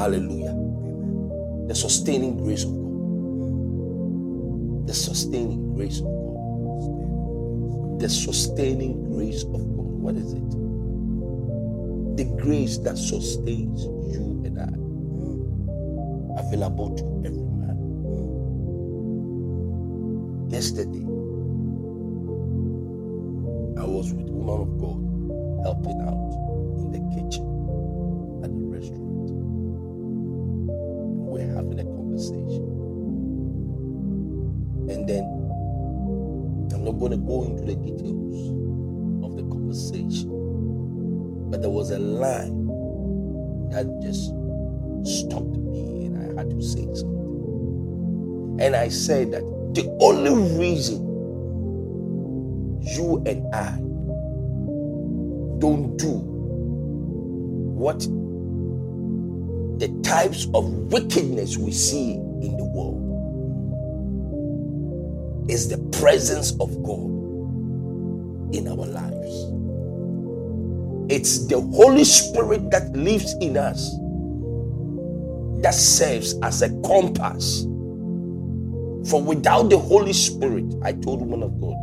Hallelujah. The sustaining grace of God. The sustaining grace of God. The sustaining grace of God. What is it? The grace that sustains you and I. Available to every man. Yesterday, I was with woman of God helping out line that just stopped me and I had to say something. And I said that the only reason you and I don't do what the types of wickedness we see in the world is the presence of God in our lives. It's the Holy Spirit that lives in us that serves as a compass. For without the Holy Spirit, I told woman of God,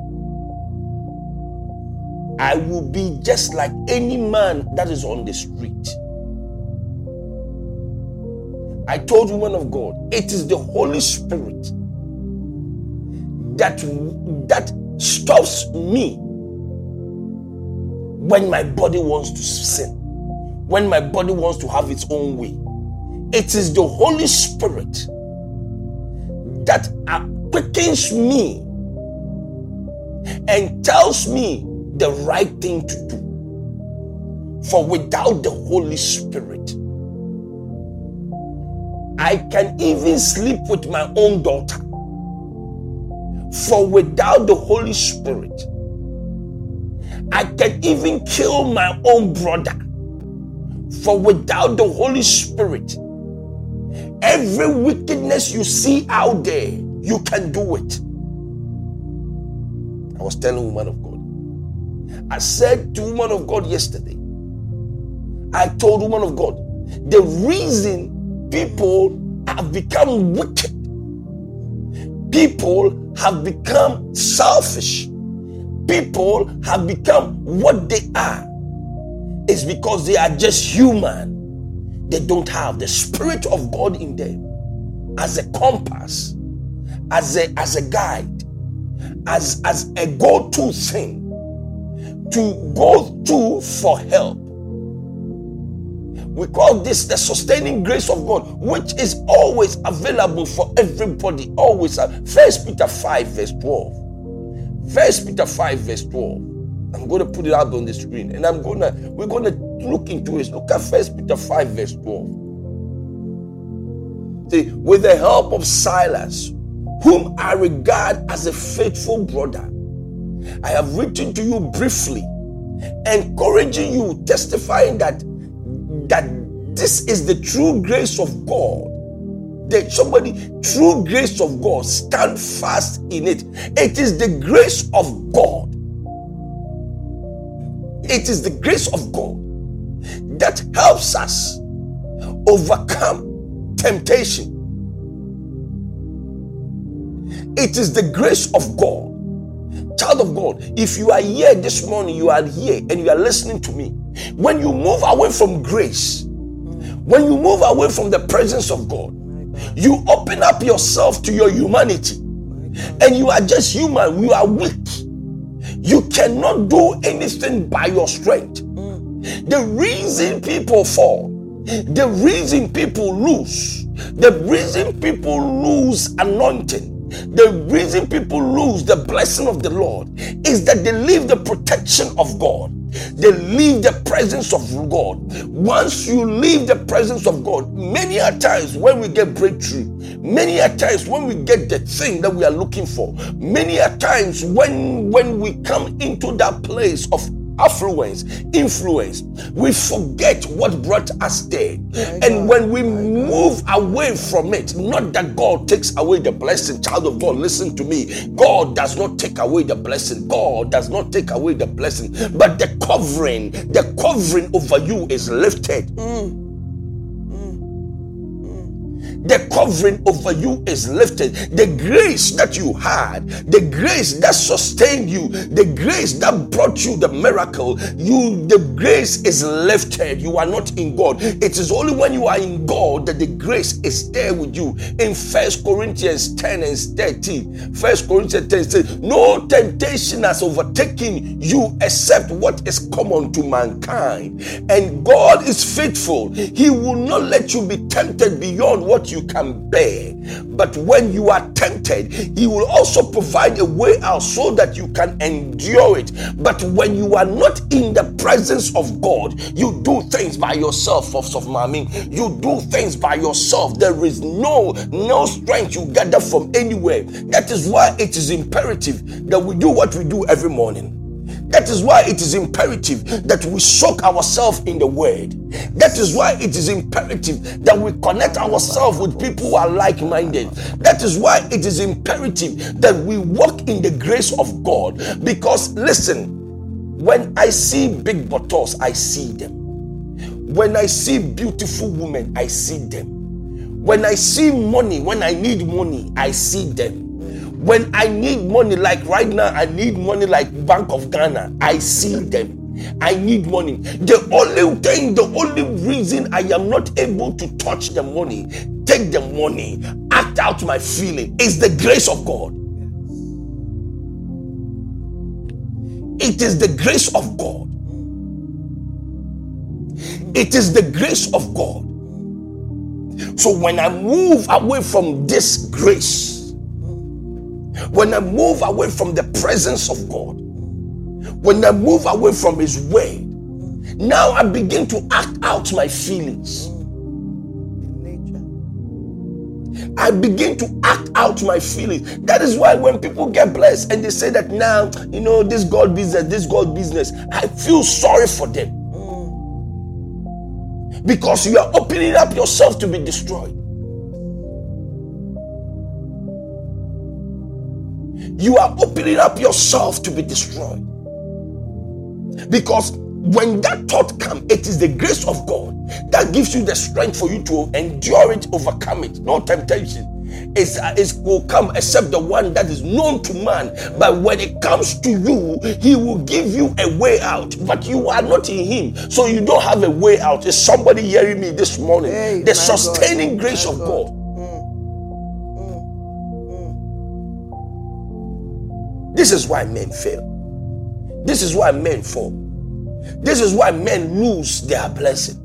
I will be just like any man that is on the street. I told woman of God, it is the Holy Spirit that that stops me when my body wants to sin, when my body wants to have its own way. It is the Holy Spirit that quickens me and tells me the right thing to do. For without the Holy Spirit, I can even sleep with my own daughter. For without the Holy Spirit, I can even kill my own brother. For without the Holy Spirit, every wickedness you see out there, you can do it. I was telling woman of God. I said to woman of God yesterday, I told woman of God, the reason people have become wicked, people have become selfish, people have become what they are, is because they are just human. They don't have the Spirit of God in them as a compass, as a, as a guide, as, as a go to thing to go to for help. We call this the sustaining grace of God, which is always available for everybody. Always. First Peter 5, verse 12. First Peter 5, verse 12. I'm going to put it out on the screen and I'm gonna we're gonna look into it. Look at First Peter 5, verse 12. See, with the help of Silas, whom I regard as a faithful brother, I have written to you briefly, encouraging you, testifying that that this is the true grace of God. That somebody, true grace of God, stand fast in it. It is the grace of God. It is the grace of God that helps us overcome temptation. It is the grace of God. Child of God, if you are here this morning, you are here and you are listening to me. When you move away from grace, when you move away from the presence of God, you open up yourself to your humanity and you are just human, you are weak. You cannot do anything by your strength. The reason people fall, the reason people lose, the reason people lose anointing, the reason people lose the blessing of the Lord is that they leave the protection of God. They leave the presence of God. Once you leave the presence of God, many a times when we get breakthrough, many a times when we get the thing that we are looking for, many a times when when we come into that place of affluence, influence, we forget what brought us there. And when we move away from it, not that God takes away the blessing, child of God, listen to me. God does not take away the blessing. God does not take away the blessing, but the covering, the covering over you is lifted. The covering over you is lifted. The grace that you had, the grace that sustained you, the grace that brought you the miracle, you the grace is lifted. You are not in God. It is only when you are in God that the grace is there with you. In First Corinthians 10 and 13, First Corinthians 10 says, No temptation has overtaken you except what is common to mankind. And God is faithful. He will not let you be tempted beyond what you can bear. But when you are tempted, He will also provide a way out so that you can endure it. But when you are not in the presence of God, you do things by yourself, of mommy. You do things by yourself. There is no no strength you gather from anywhere. That is why it is imperative that we do what we do every morning. That is why it is imperative that we soak ourselves in the word. That is why it is imperative that we connect ourselves with people who are like minded. That is why it is imperative that we walk in the grace of God. Because listen, when I see big bottles, I see them. When I see beautiful women, I see them. When I see money, when I need money, I see them when I need money, like right now, I need money like Bank of Ghana. I see them. I need money. The only thing, the only reason I am not able to touch the money, take the money, act out my feeling is the grace of God. It is the grace of God. It is the grace of God. So when I move away from this grace, when I move away from the presence of God, when I move away from His way, now I begin to act out my feelings. I begin to act out my feelings. That is why when people get blessed and they say that now, you know, this God business, this God business, I feel sorry for them. Mm. Because you are opening up yourself to be destroyed. You are opening up yourself to be destroyed. Because when that thought comes, it is the grace of God that gives you the strength for you to endure it, overcome it. No temptation is uh, is will come except the one that is known to man. But when it comes to you, he will give you a way out. But you are not in him, so you don't have a way out. Is somebody hearing me this morning? Hey, the sustaining God. grace my of God. God This is why men fail. This is why men fall. This is why men lose their blessing.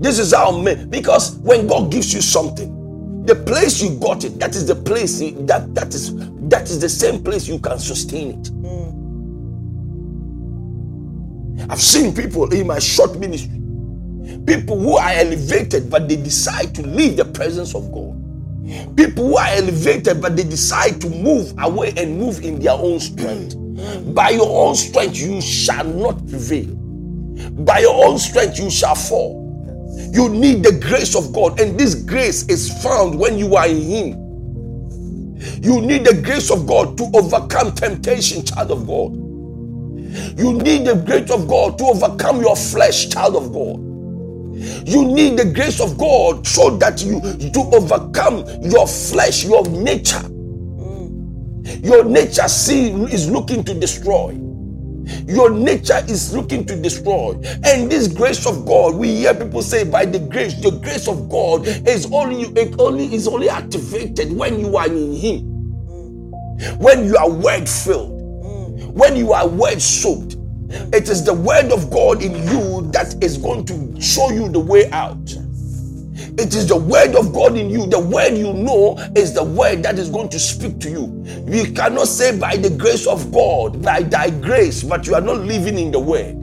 This is how men, because when God gives you something, the place you got it, that is the place that that is that is the same place you can sustain it. I've seen people in my short ministry, people who are elevated, but they decide to leave the presence of God. People who are elevated, but they decide to move away and move in their own strength. By your own strength, you shall not prevail. By your own strength, you shall fall. You need the grace of God, and this grace is found when you are in Him. You need the grace of God to overcome temptation, child of God. You need the grace of God to overcome your flesh, child of God. You need the grace of God so that you to overcome your flesh, your nature. Your nature see is looking to destroy. Your nature is looking to destroy. And this grace of God, we hear people say, by the grace, the grace of God is only it only is only activated when you are in Him. When you are word filled, when you are word soaked, it is the word of God in you that is going to show you the way out. It is the word of God in you. The word you know is the word that is going to speak to you. You cannot say by the grace of God, by thy grace, but you are not living in the word.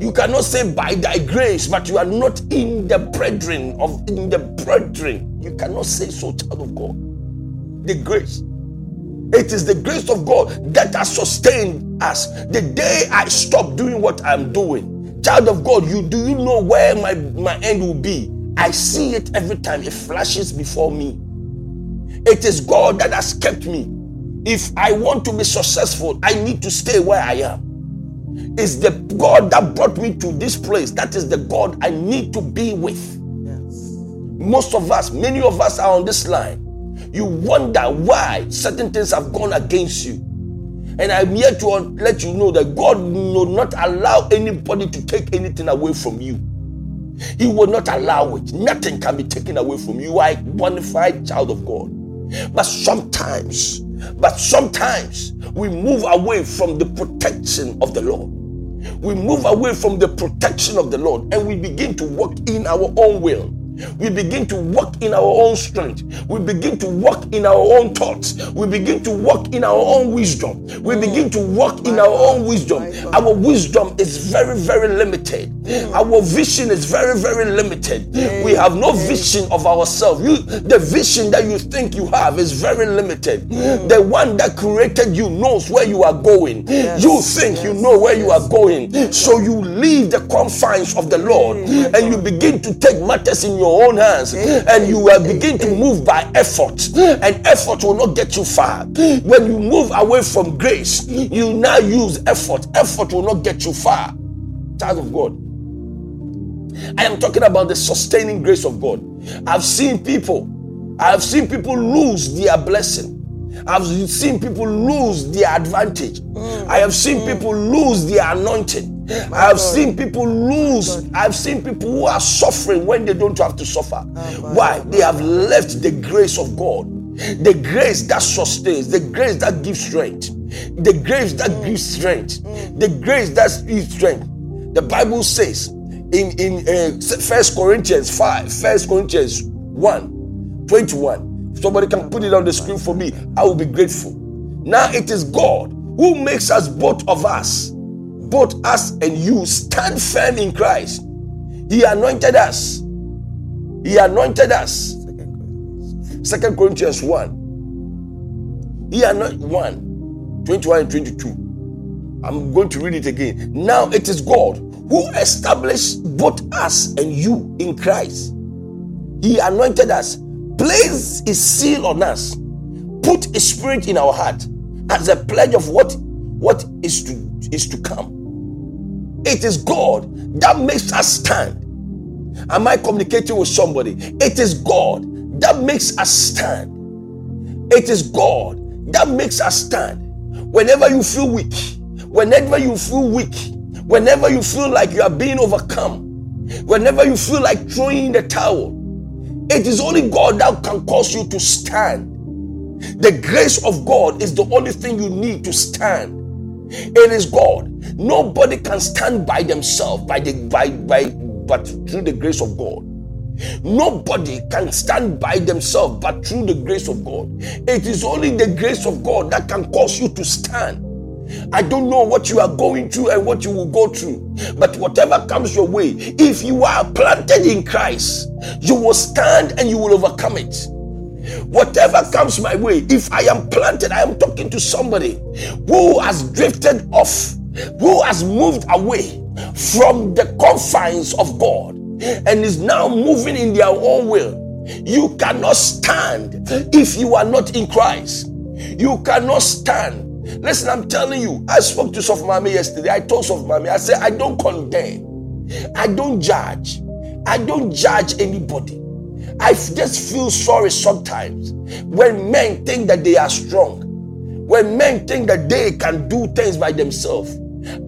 You cannot say by thy grace, but you are not in the brethren of in the brethren. You cannot say so, child of God. The grace. It is the grace of God that has sustained us. The day I stop doing what I'm doing, child of God, you do you know where my, my end will be? I see it every time it flashes before me. It is God that has kept me. If I want to be successful, I need to stay where I am. It's the God that brought me to this place. That is the God I need to be with. Most of us, many of us are on this line. You wonder why certain things have gone against you. And I'm here to let you know that God will not allow anybody to take anything away from you. He will not allow it. Nothing can be taken away from you. You are a bona fide child of God. But sometimes, but sometimes we move away from the protection of the Lord. We move away from the protection of the Lord and we begin to walk in our own will. We begin to walk in our own strength. We begin to walk in our own thoughts. We begin to walk in our own wisdom. We begin to walk in our own wisdom. Our wisdom is very, very limited. Our vision is very, very limited. We have no vision of ourselves. You, the vision that you think you have is very limited. The one that created you knows where you are going. You think you know where you are going. So you leave the confines of the Lord and you begin to take matters in your your own hands and you will begin to move by effort and effort will not get you far when you move away from grace you now use effort effort will not get you far child of god i am talking about the sustaining grace of god i've seen people i've seen people lose their blessing I've seen people lose their advantage. Mm. I have seen mm. people lose their anointing. I have seen people lose. I've seen people who are suffering when they don't have to suffer. Why? They have left the grace of God. The grace that sustains, the grace that gives strength, the grace that gives strength, the grace that gives strength. The Bible says in in uh, First Corinthians 5, First Corinthians 1, 21. If somebody can put it on the screen for me, I will be grateful. Now it is God who makes us both of us both us and you stand firm in Christ. He anointed us. He anointed us. Second Corinthians 1. He anointed 1, 21 and 22. I'm going to read it again. Now it is God who established both us and you in Christ. He anointed us, placed his seal on us, put his spirit in our heart as a pledge of what, what is to is to come. It is God that makes us stand. Am I communicating with somebody? It is God that makes us stand. It is God that makes us stand. Whenever you feel weak, whenever you feel weak, whenever you feel like you are being overcome, whenever you feel like throwing in the towel, it is only God that can cause you to stand. The grace of God is the only thing you need to stand. It is God. Nobody can stand by themselves by the by by but through the grace of God. Nobody can stand by themselves but through the grace of God. It is only the grace of God that can cause you to stand. I don't know what you are going through and what you will go through, but whatever comes your way, if you are planted in Christ, you will stand and you will overcome it. Whatever comes my way, if I am planted, I am talking to somebody who has drifted off, who has moved away from the confines of God and is now moving in their own will. You cannot stand if you are not in Christ. You cannot stand. Listen, I'm telling you, I spoke to Sofmami yesterday. I told Sofmami, I said, I don't condemn, I don't judge, I don't judge anybody. I just feel sorry sometimes when men think that they are strong, when men think that they can do things by themselves.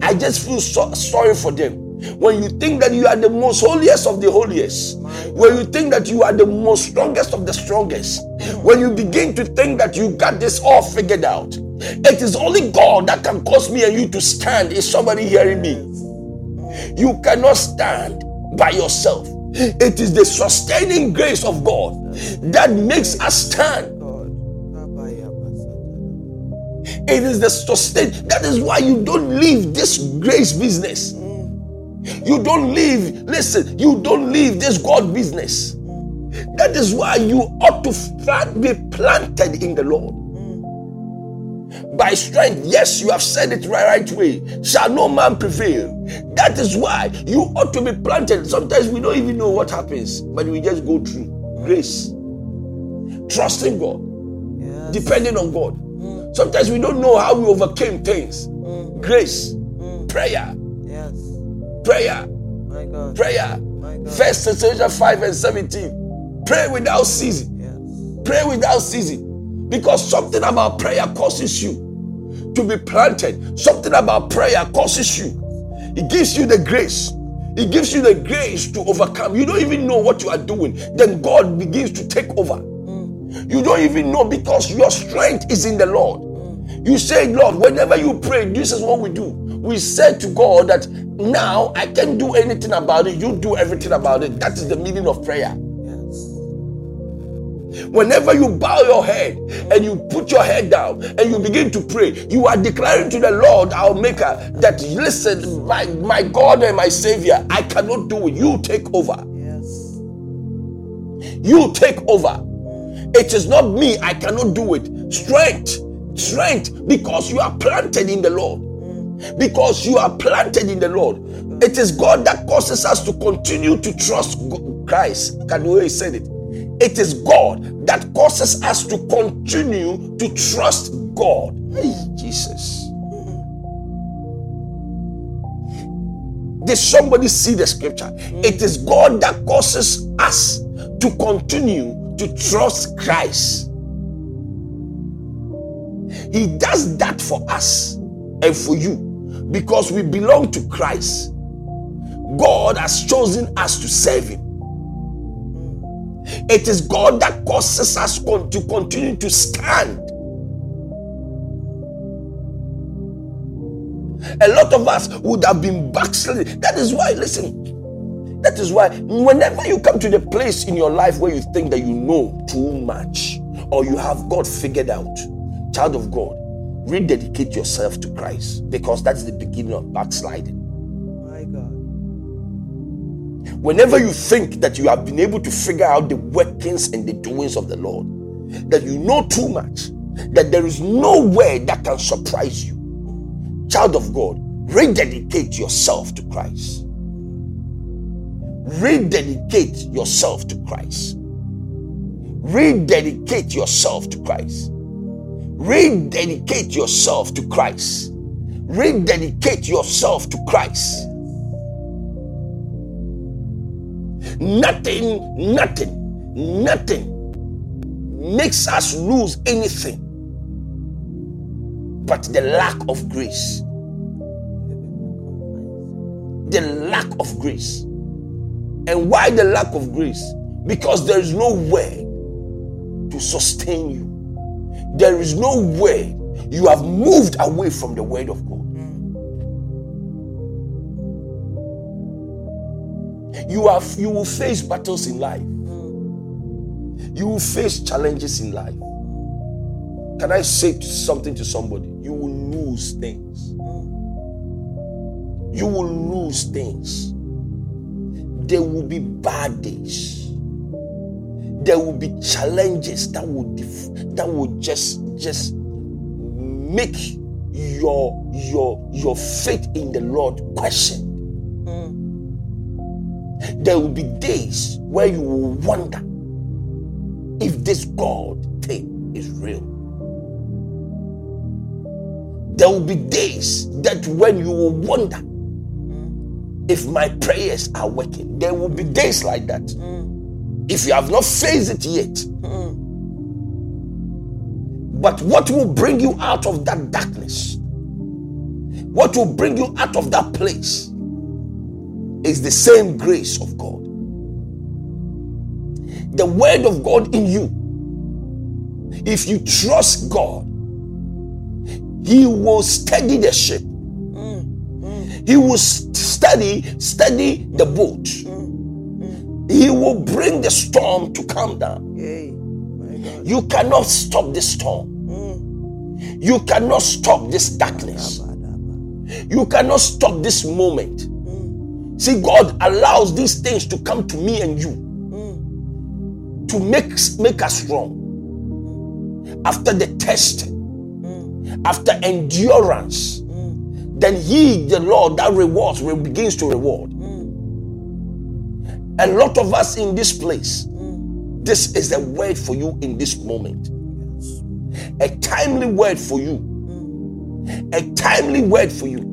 I just feel so sorry for them. When you think that you are the most holiest of the holiest, when you think that you are the most strongest of the strongest, when you begin to think that you got this all figured out, it is only God that can cause me and you to stand. Is somebody hearing me? You cannot stand by yourself. It is the sustaining grace of God that makes us stand. It is the sustain. That is why you don't leave this grace business. You don't leave, listen, you don't leave this God business. That is why you ought to be planted in the Lord by strength. Yes, you have said it right, right way. Shall no man prevail? That is why you ought to be planted. Sometimes we don't even know what happens, but we just go through grace, trusting God, yes. depending on God. Mm. Sometimes we don't know how we overcame things. Mm. Grace, mm. prayer, yes, prayer, My God. prayer. My God. First Thessalonians five and seventeen. Pray without ceasing. Yes. Pray without ceasing. Because something about prayer causes you to be planted. Something about prayer causes you. It gives you the grace. It gives you the grace to overcome. You don't even know what you are doing. Then God begins to take over. You don't even know because your strength is in the Lord. You say, Lord, whenever you pray, this is what we do. We say to God that now I can't do anything about it. You do everything about it. That is the meaning of prayer. Whenever you bow your head and you put your head down and you begin to pray, you are declaring to the Lord, our Maker, that listen, my, my God and my Savior, I cannot do it. You take over. Yes. You take over. It is not me, I cannot do it. Strength, strength, because you are planted in the Lord. Because you are planted in the Lord. It is God that causes us to continue to trust Christ. Can you said it? It is God that causes us to continue to trust God. Hey, Jesus. Did somebody see the scripture? It is God that causes us to continue to trust Christ. He does that for us and for you because we belong to Christ. God has chosen us to serve Him. It is God that causes us to continue to stand. A lot of us would have been backsliding. That is why, listen, that is why whenever you come to the place in your life where you think that you know too much or you have God figured out, child of God, rededicate yourself to Christ because that's the beginning of backsliding. Whenever you think that you have been able to figure out the workings and the doings of the Lord, that you know too much, that there is no way that can surprise you, child of God, rededicate yourself to Christ. Rededicate yourself to Christ. Rededicate yourself to Christ. Rededicate yourself to Christ. Rededicate yourself to Christ. Nothing, nothing, nothing makes us lose anything but the lack of grace. The lack of grace. And why the lack of grace? Because there is no way to sustain you. There is no way you have moved away from the word of God. You you will face battles in life. You will face challenges in life. Can I say something to somebody? You will lose things. You will lose things. There will be bad days. There will be challenges that will def- that will just just make your your your faith in the Lord question. There will be days where you will wonder if this God thing is real. There will be days that when you will wonder if my prayers are working. There will be days like that. If you have not faced it yet. But what will bring you out of that darkness? What will bring you out of that place is the same grace of God. The word of God in you. If you trust God, He will steady the ship. He will steady, steady the boat. He will bring the storm to calm down. Yay. You cannot stop the storm. You cannot stop this darkness. You cannot stop this moment. See, God allows these things to come to me and you to make, make us strong. After the test, after endurance, then He, the Lord, that rewards, begins to reward. A lot of us in this place, this is a word for you in this moment. A timely word for you. A timely word for you.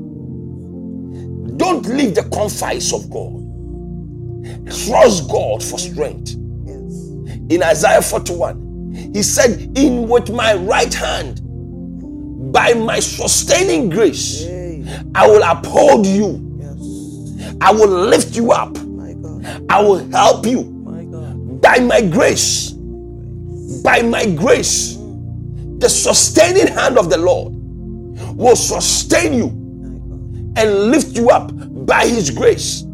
Don't leave the confines of God. Trust God for strength. In Isaiah 41. He said, In with my right hand, by my sustaining grace. I will uphold you. I will lift you up. I will help you by my grace. By my grace. The sustaining hand of the Lord will sustain you. And lift you up by his grace.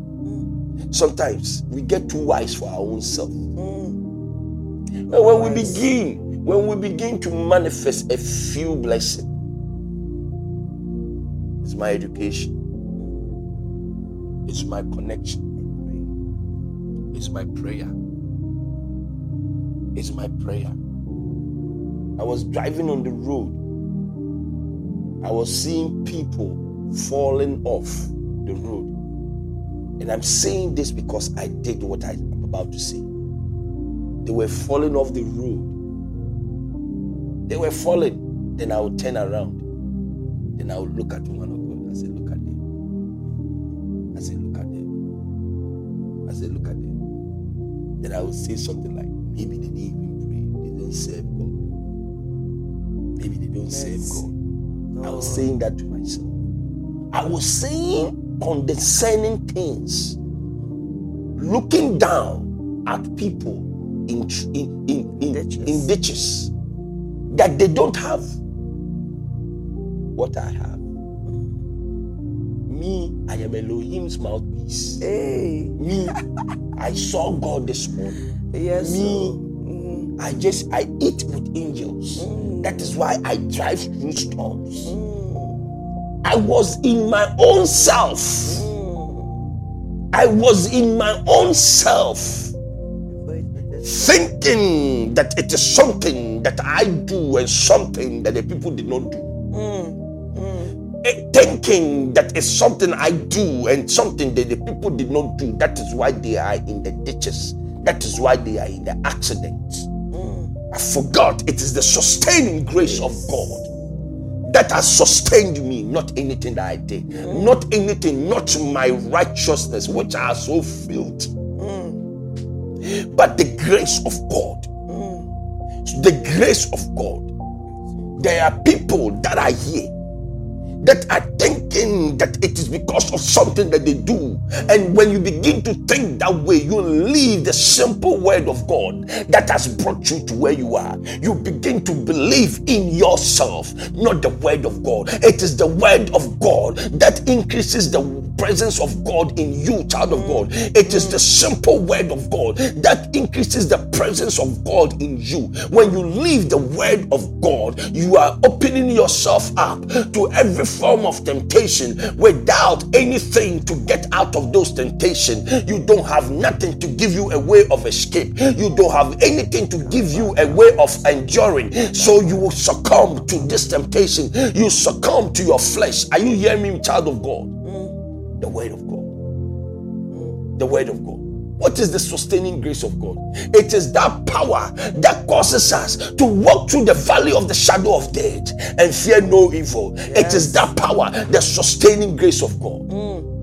Sometimes we get too wise for our own self. Mm. And when we begin, when we begin to manifest a few blessings, it's my education, it's my connection, it's my prayer, it's my prayer. I was driving on the road, I was seeing people falling off the road. And I'm saying this because I did what I'm about to say. They were falling off the road. They were falling. Then I would turn around. Then I would look at one of God. I said, Look at them. I said, Look at them. I said, Look at them. Then I would say something like, Maybe they didn't even pray. They don't serve God. Maybe they don't serve Yes. God. I was saying that to myself. I was saying condescending things, looking down at people in in in, in, Ditches. in ditches that they don't have what I have. Me, I am Elohim's mouthpiece. Hey. Me, I saw God this morning. Yes. Me, Mm. I just I eat with angels. That is why I drive through storms. Mm. I was in my own self. I was in my own self thinking that it is something that I do and something that the people did not do. Eh, Thinking that it's something I do and something that the people did not do. That is why they are in the ditches. That is why they are in the accidents. Mm. I forgot it is the sustaining grace of God that has sustained me, not anything that I did, not anything, not my righteousness, which I have so filled, Mm. but the grace of God. Mm. The grace of God. There are people that are here that are thinking that it is because of something that they do. And when you begin to think that way, you leave the simple word of God that has brought you to where you are. You begin to believe in yourself, not the word of God. It is the word of God that increases the presence of God in you, child of God. It is the simple word of God that increases the presence of God in you. When you leave the word of God, you are opening yourself up to every form of temptation without anything to get out of those temptations. You don't have nothing to give you a way of escape. You don't have anything to give you a way of enduring. So you will succumb to this temptation. You succumb to your flesh. Are you hearing me, child of God? Mm. The word of God. The word of God. What is the sustaining grace of God? It is that power that causes us to walk through the valley of the shadow of death and fear no evil. It is that power, the sustaining grace of God. Mm.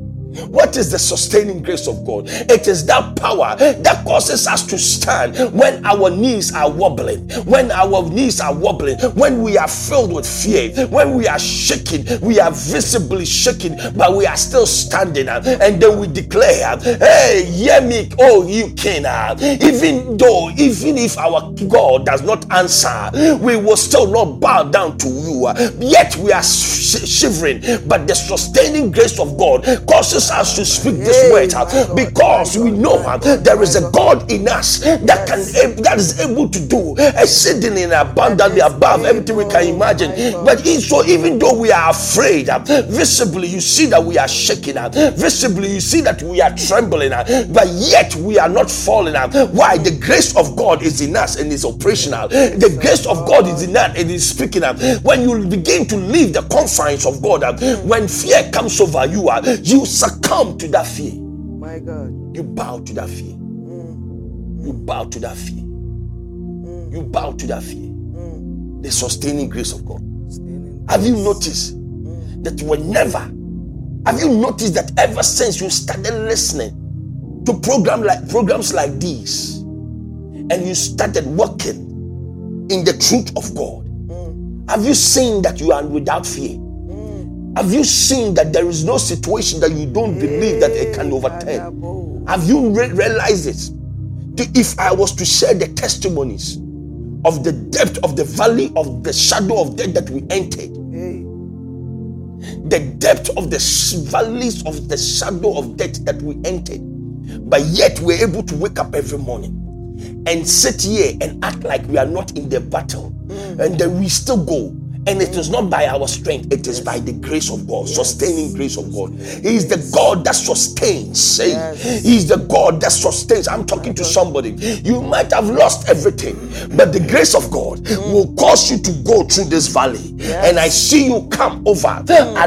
What is the sustaining grace of God? It is that power that causes us to stand when our knees are wobbling, when our knees are wobbling, when we are filled with fear, when we are shaking, we are visibly shaking, but we are still standing. uh, And then we declare, Hey, hear me, oh, you uh, Even though, even if our God does not answer, we will still not bow down to you. Yet we are sh- shivering, but the sustaining grace of God causes us to speak this word because we know uh, there is a God. In us that can that is able to do exceedingly and abundantly above everything we can imagine. But so even though we are afraid, uh, visibly you see that we are shaking, uh, visibly you see that we are trembling, but yet we are not falling. Why? The grace of God is in us and is operational. The grace of God is in us and is speaking. When you begin to leave the confines of God, when fear comes over you, you succumb to that fear. My God. You bow to that fear. Mm. You bow to that fear. You bow to that fear. Mm. The sustaining grace of God. Have you noticed that whenever, have you noticed that ever since you started listening to program like programs like these, and you started walking in the truth of God? Have you seen that you are without fear? Have you seen that there is no situation that you don't believe that it can eh, overturn? Have you re- realized it? If I was to share the testimonies of the depth of the valley of the shadow of death that we entered, eh. the depth of the valleys of the shadow of death that we entered, but yet we're able to wake up every morning and sit here and act like we are not in the battle, mm. and then we still go. And it is not by our strength, it is by the grace of God, sustaining grace of God. He is the God that sustains. Yes. He is the God that sustains. I'm talking to somebody. You might have lost everything, but the grace of God will cause you to go through this valley. And I see you come over at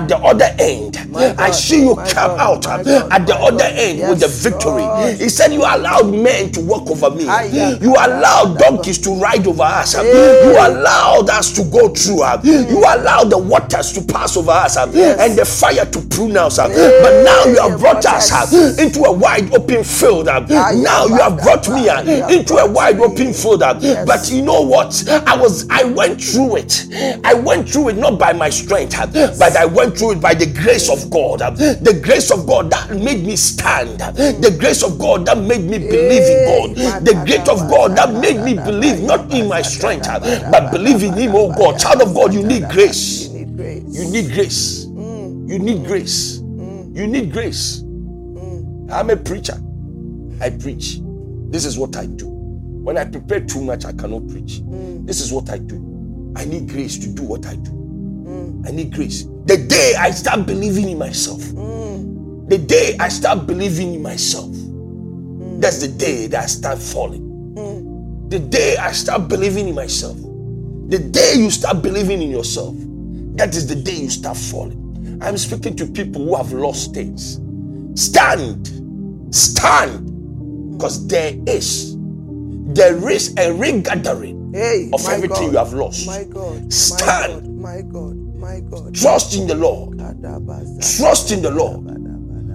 the other end. I see you my come God, out uh, at the my other God. end with the victory. Lord. He said, You allowed men to walk over me. Aye, yeah. You allowed donkeys to ride over us. uh, You allowed us to go through. You allowed the waters to pass over us Yes. and the fire to prune us. But now you have brought us into a wide open field. Now you have brought me into a wide open field. But you know what? I was I went through it. I went through it not by my strength, but I went through it by the grace of God. The grace of God that made me stand. The grace of God that made me believe in God. The grace of God that made me believe not in my strength, but believe in Him, oh God. Child of God, you need grace. You need grace. Mm. You need grace. Mm. You need grace. You need grace. I'm a preacher. I preach. This is what I do. When I prepare too much, I cannot preach. Mm. This is what I do. I need grace to do what I do. I need grace. The day I start believing in myself, the day I start believing in myself, that's the day that I start falling. The day I start believing in myself, the day you start believing in yourself, that is the day you start falling. I'm speaking to people who have lost things. Stand, stand, because there is, there is a regathering Hey, of everything God, you have lost. My God. Stand. My God. My God. My God. Trust in the Lord. Trust in the Lord.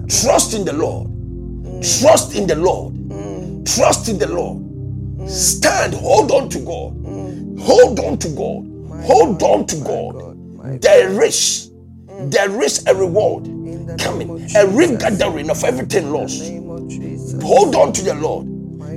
Trust in the Lord. Mm. Trust in the Lord. Mm. Trust in the Lord. Mm. Stand. Hold on to God. Hold on to God. Hold on to God, God. my There is, there is a reward In coming, a regathering of everything lost. of Hold on to the Lord.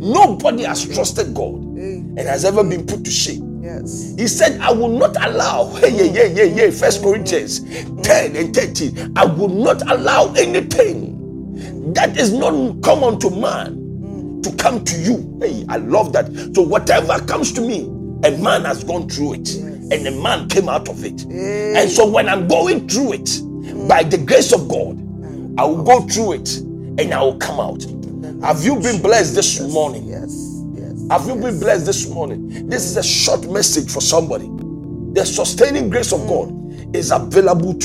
Nobody has trusted God Hey, and has ever been put to shame. yes. He said, I will not allow, hey, yeah, yeah, yeah, yeah, First Corinthians 10 and 13. I will not allow anything that is not common to man to come to you. Hey, I love that. So, whatever comes to me, a man has gone through it and a man came out of it. And so, when I'm going through it, by the grace of God, I will go through it and I will come out. Have you been blessed this morning? Yes. Yes. Have you been blessed this morning? This is a short message for somebody. The sustaining grace of God is available to